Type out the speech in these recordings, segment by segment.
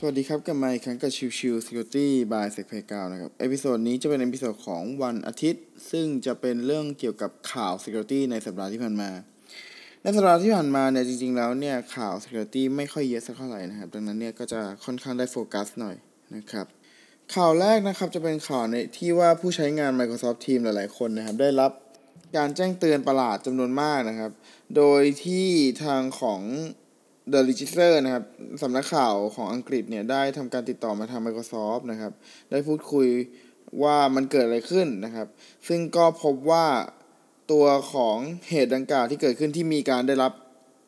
สวัสดีครับกลับมาอีกครั้งกับชิวชิว Security by s e c p a y 9นะครับ episode นี้จะเป็นเอพิโซดของวันอาทิตย์ ซึ่งจะเป็นเรื่องเกี่ยวกับข่าว Security ในสัปดาห์ที่ผ่านมา ในสัปดาห์ที่ผ่านมาเนี่ยจริง ๆ แล้วเนี่ยข่าว Security ไม่ค่อยเยอะสักเท่าไหร่นะครับ ดังนั้นเนี่ยก็จะค่อนข้างได้โฟกัสหน่อยนะครับ ข่าวแรกนะครับจะเป็นข่าวในที่ว่าผู้ใช้งาน Microsoft Teams หลายๆ คนนะครับ ได้รับการแจ้งเตือนประหลาดจำนวนมากนะครับ โดยที่ทางของ The Register นะครับสำนักข่าวของอังกฤษเนี่ยได้ทำการติดต่อมาทาง Microsoft นะครับ ได้พูดคุยว่ามันเกิดอะไรขึ้นนะครับ ซึ่งก็พบว่าตัวของเหตุดังกล่าวที่เกิดขึ้นที่มีการได้รับ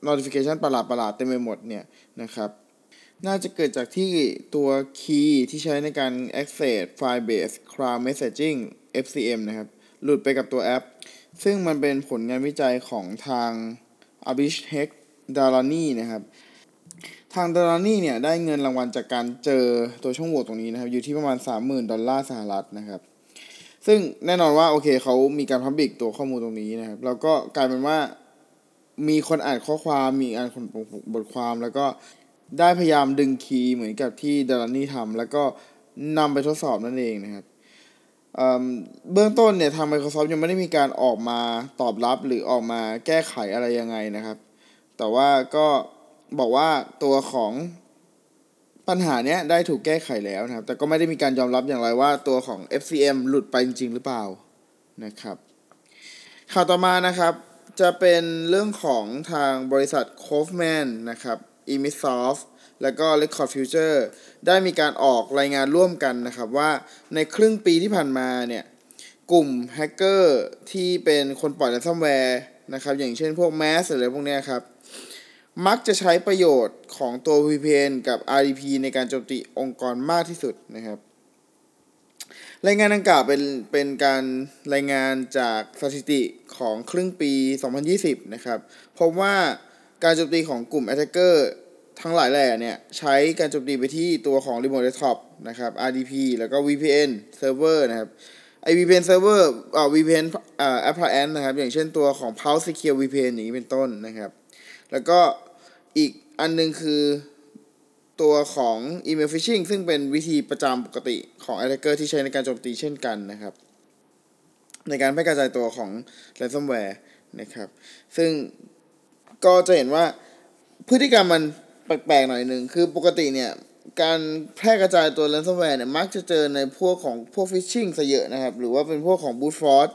notification ประหลาดประหลาดเต็มไปหมดเนี่ยนะครับ น่าจะเกิดจากที่ตัว key ที่ใช้ในการ access file based cloud messaging FCM นะครับ หลุดไปกับตัวแอป ซึ่งมันเป็นผลงานวิจัยของทาง Abhishek ดารานี่นะครับ ทางดารานี่เนี่ยได้เงินรางวัลจากการเจอตัวช่องโหว่ตรงนี้นะครับ อยู่ที่ประมาณ 30,000 ดอลลาร์สหรัฐนะครับ ซึ่งแน่นอนว่าโอเคเขามีการพับบิกตัวข้อมูลตรงนี้นะครับ แล้วก็กลายเป็นว่ามีคนอ่านข้อความมีอ่านคนบทความแล้วก็ได้พยายามดึงคีย์เหมือนกับที่ดารานี่ทำแล้วก็นำไปทดสอบนั่นเองนะครับเเบื้องต้นเนี่ยทาง Microsoft ยังไม่ได้มีการออกมาตอบรับหรือออกมาแก้ไขอะไรยังไงนะครับ แต่ว่าก็บอกว่าตัวของปัญหาเนี้ยได้ถูกแก้ไขแล้วนะครับ แต่ก็ไม่ได้มีการยอมรับอย่างไรว่าตัวของ FCM หลุดไปจริง ๆ หรือเปล่านะครับ ข่าวต่อมานะครับ จะเป็นเรื่องของทางบริษัท c o f m a n นะครับ e m i s o f t แล้วก็ Record Future ได้มีการออกรายงานร่วมกันนะครับ ว่าในครึ่งปีที่ผ่านมาเนี่ย กลุ่มแฮกเกอร์ที่เป็นคนปล่อย ransomware น นะครับ อย่างเช่นพวก Mass หรือะไรพวกเนี้ยครับ มักจะใช้ประโยชน์ของตัว VPN กับ RDP ในการโจมตีองค์กรมากที่สุดนะครับ รายงานดังกล่าวเป็นเป็นการรายงานจากสถิติของครึ่งปี 2020 นะครับพบว่าการโจมตีของกลุ่ม attacker ทั้งหลายแหล่เนี่ยใช้การโจมตีไปที่ตัวของ remote desktop นะครับ RDP แล้วก็ VPN server นะครับ ไอ VPN server อ่า VPN อ่า appliance นะครับ อย่างเช่นตัวของ Pulse Secure VPN อย่างนี้เป็นต้นนะครับ แล้วก็อีกอันหนึงคือตัวของ email phishing ซึ่งเป็นวิธีประจำปกติของ attacker ที่ใช้ในการโจมตีเช่นกันนะครับ ในการแพร่กระจายตัวของ ransomware นะครับ ซึ่งก็จะเห็นว่าพฤติกรรมมันแปลกๆหน่อยหนึ่งคือปกติเนี่ย การแพร่กระจายตัว ransomware เนี่ยมักจะเจอในพวกของพวก phishing ซะเยอะนะครับ หรือว่าเป็นพวกของ brute force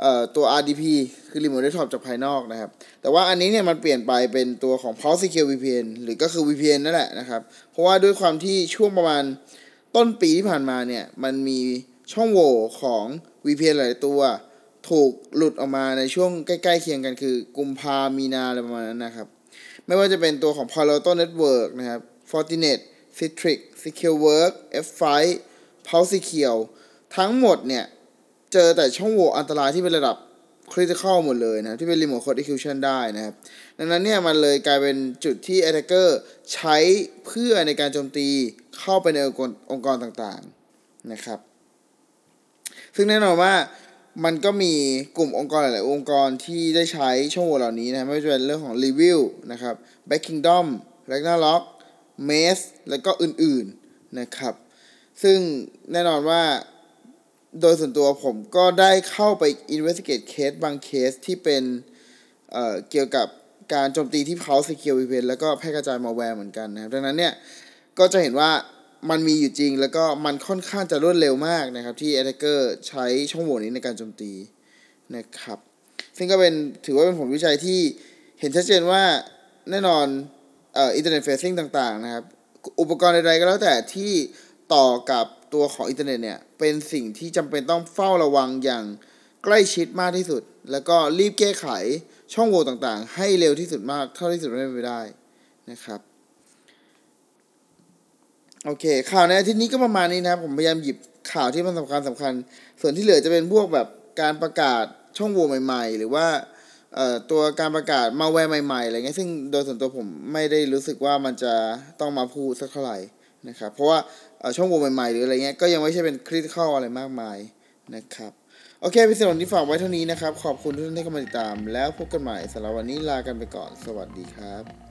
เอ่อตัว RDP คือ Remote Desktop จากภายนอกนะครับ แต่ว่าอันนี้เนี่ยมันเปลี่ยนไปเป็นตัวของ Pulse Secure VPN หรือก็คือ VPN นั่นแหละนะครับ เพราะว่าด้วยความที่ช่วงประมาณต้นปีที่ผ่านมาเนี่ย มันมีช่องโหว่ของ VPN หลายตัว ถูกหลุดออกมาในช่วงใกล้ๆเคียงกันคือ กุมภามีนาอะไรประมาณนั้นนะครับ ไม่ว่าจะเป็นตัวของ Palo Alto Network นะครับ Fortinet Citrix SecureWorks F5 Pulse Secure ทั้งหมดเนี่ย เจอแต่ช่องโหว่อันตรายที่เป็นระดับ critical หมดเลยนะที่เป็น remote code execution ได้นะครับ ดังนั้นเนี่ยมันเลยกลายเป็นจุดที่ attacker ใช้เพื่อในการโจมตีเข้าไปในองค์กรต่างๆนะครับ ซึ่งแน่นอนว่ามันก็มีกลุ่มองค์กรหลาย ๆ องค์กรที่ได้ใช้ช่องโหว่เหล่านี้นะไม่ว่าจะเป็นเรื่องของ review นะครับ back kingdom ragnarok maze แล้วก็อื่นๆนะครับ ซึ่งแน่นอนว่าโดยส่วนตัวผมก็ได้เข้าไป investigate เคสบางเคสที่เป็นเอ่อเกี่ยวกับการโจมตีที่ Pulse Secure VPN แล้วก็แพร่กระจาย malware เหมือนกันนะครับ ดังนั้นเนี่ย ก็จะเห็นว่ามันมีอยู่จริงแล้วก็มันค่อนข้างจะรวดเร็วมากนะครับ ที่ attacker ใช้ช่องโหว่นี้ในการโจมตีนะครับ ซึ่งก็เป็นถือว่าเป็นผลวิจัยที่เห็นชัดเจนว่าแน่นอน เอ่อ internet facing ต่างๆนะครับ อุปกรณ์ใดๆก็แล้วแต่ที่ต่อกับตัวของอินเทอร์เน็ตเนี่ย เป็นสิ่งที่จำเป็นต้องเฝ้าระวังอย่างใกล้ชิดมากที่สุด แล้วก็รีบแก้ไขช่องโหว่ต่างๆ ให้เร็วที่สุดมากเท่าที่สุดไม่ไปได้นะครับโอเค ข่าวในอาทิตย์นี้ก็ประมาณนี้นะครับผมพยายามหยิบข่าวที่มันสำคัญสำคัญ ส่วนที่เหลือจะเป็นพวกแบบการประกาศช่องโหว่ใหม่ ๆ หรือว่า เอ่อตัวการประกาศมาแวร์ใหม่ๆอะไรเงี้ยซึ่งโดยส่วนตัวผมไม่ได้รู้สึกว่ามันจะต้องมาพูดสักเท่าไหร่นะครับเพราะว่าช่องโหว่ใหม่ๆหรืออะไรเงี้ยก็ยังไม่ใช่เป็นคริติคอลอะไรมากมายนะครับโอเคพิเศษวันนี้ฝากไว้เท่านี้นะครับ ขอบคุณทุกท่านที่เข้ามาติดตาม แล้วพบกันใหม่สำหรับวันนี้ลากันไปก่อน สวัสดีครับ